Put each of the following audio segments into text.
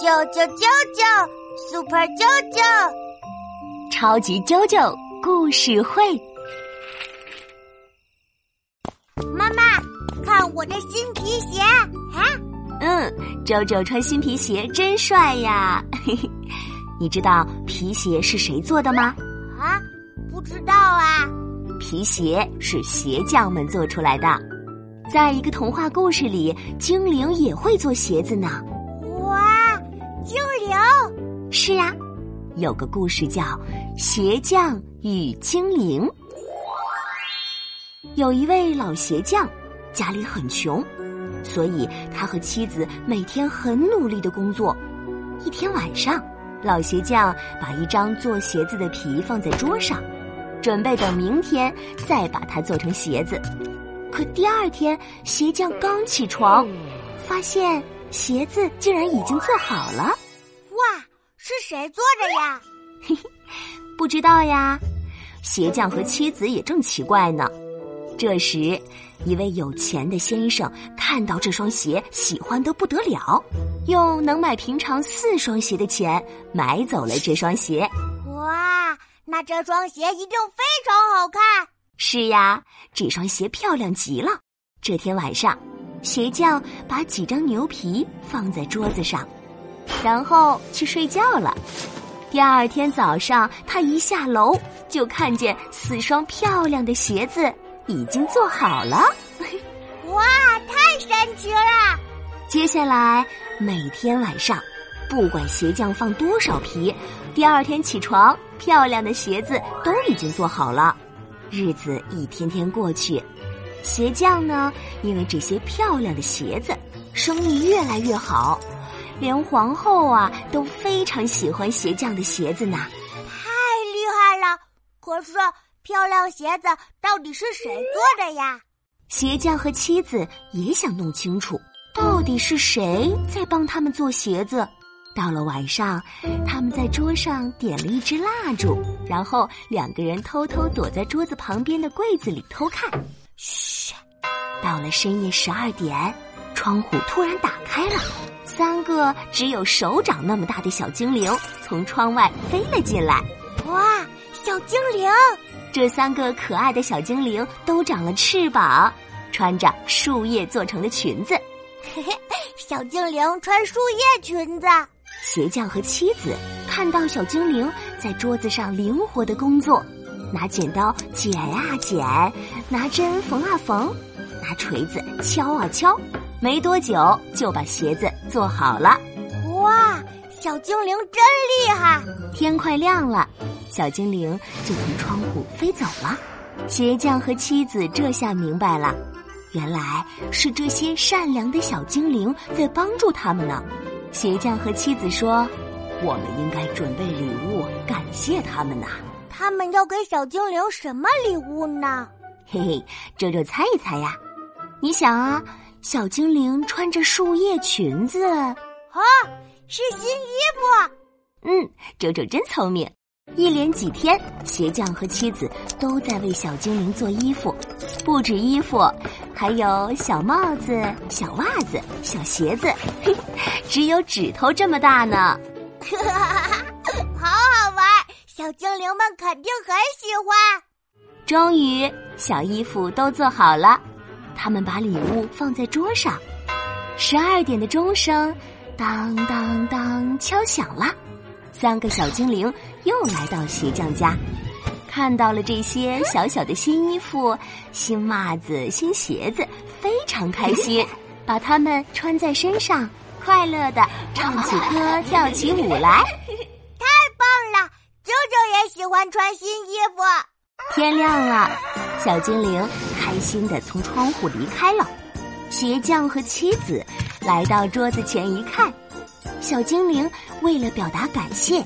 啾啾啾啾，Super 啾啾，超级啾啾故事会。妈妈，看我的新皮鞋啊！嗯，周周穿新皮鞋真帅呀！嘿嘿，你知道皮鞋是谁做的吗？啊，不知道啊。皮鞋是鞋匠们做出来的。在一个童话故事里，精灵也会做鞋子呢。精灵！是呀，有个故事叫《鞋匠与精灵》。有一位老鞋匠，家里很穷，所以他和妻子每天很努力的工作。一天晚上，老鞋匠把一张做鞋子的皮放在桌上，准备等明天再把它做成鞋子。可第二天，鞋匠刚起床，发现鞋子竟然已经做好了。哇，是谁做的呀？嘿嘿，不知道呀。鞋匠和妻子也正奇怪呢。这时，一位有钱的先生看到这双鞋，喜欢得不得了，用能买平常四双鞋的钱买走了这双鞋。哇，那这双鞋一定非常好看。是呀，这双鞋漂亮极了。这天晚上，鞋匠把几张牛皮放在桌子上，然后去睡觉了。第二天早上，他一下楼就看见四双漂亮的鞋子。已经做好了，哇，太神奇了！接下来每天晚上，不管鞋匠放多少皮，第二天起床，漂亮的鞋子都已经做好了。日子一天天过去，鞋匠呢，因为这些漂亮的鞋子，生意越来越好，连皇后啊都非常喜欢鞋匠的鞋子呢。太厉害了！可是。漂亮鞋子到底是谁做的呀？鞋匠和妻子也想弄清楚，到底是谁在帮他们做鞋子。到了晚上，他们在桌上点了一支蜡烛，然后两个人偷偷躲在桌子旁边的柜子里偷看。嘘，到了深夜十二点，窗户突然打开了，三个只有手掌那么大的小精灵从窗外飞了进来。哇，小精灵！这三个可爱的小精灵都长了翅膀，穿着树叶做成的裙子。嘿嘿，小精灵穿树叶裙子。鞋匠和妻子看到小精灵在桌子上灵活的工作，拿剪刀剪啊剪，拿针缝啊缝，拿锤子敲啊敲，没多久就把鞋子做好了。哇，小精灵真厉害！天快亮了。小精灵就从窗户飞走了，鞋匠和妻子这下明白了，原来是这些善良的小精灵在帮助他们呢。鞋匠和妻子说：“我们应该准备礼物感谢他们呐。”他们要给小精灵什么礼物呢？嘿嘿，周周猜一猜呀？你想啊，小精灵穿着树叶裙子，啊，是新衣服。嗯，周周真聪明。一连几天，鞋匠和妻子都在为小精灵做衣服，不止衣服，还有小帽子、小袜子、小鞋子，嘿只有指头这么大呢。好好玩，小精灵们肯定很喜欢。终于，小衣服都做好了，他们把礼物放在桌上。十二点的钟声，当当当，敲响了。三个小精灵又来到鞋匠家，看到了这些小小的新衣服、新袜子、新鞋子，非常开心，把它们穿在身上，快乐的唱起歌、跳起舞来。太棒了！舅舅也喜欢穿新衣服。天亮了，小精灵开心的从窗户离开了。鞋匠和妻子来到桌子前一看。小精灵为了表达感谢，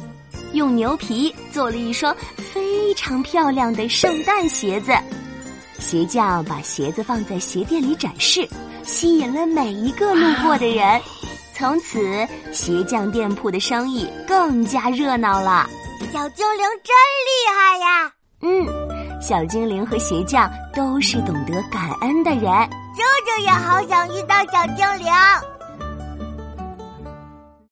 用牛皮做了一双非常漂亮的圣诞鞋子。鞋匠把鞋子放在鞋店里展示，吸引了每一个路过的人。从此，鞋匠店铺的生意更加热闹了。小精灵真厉害呀！小精灵和鞋匠都是懂得感恩的人。舅舅也好想遇到小精灵。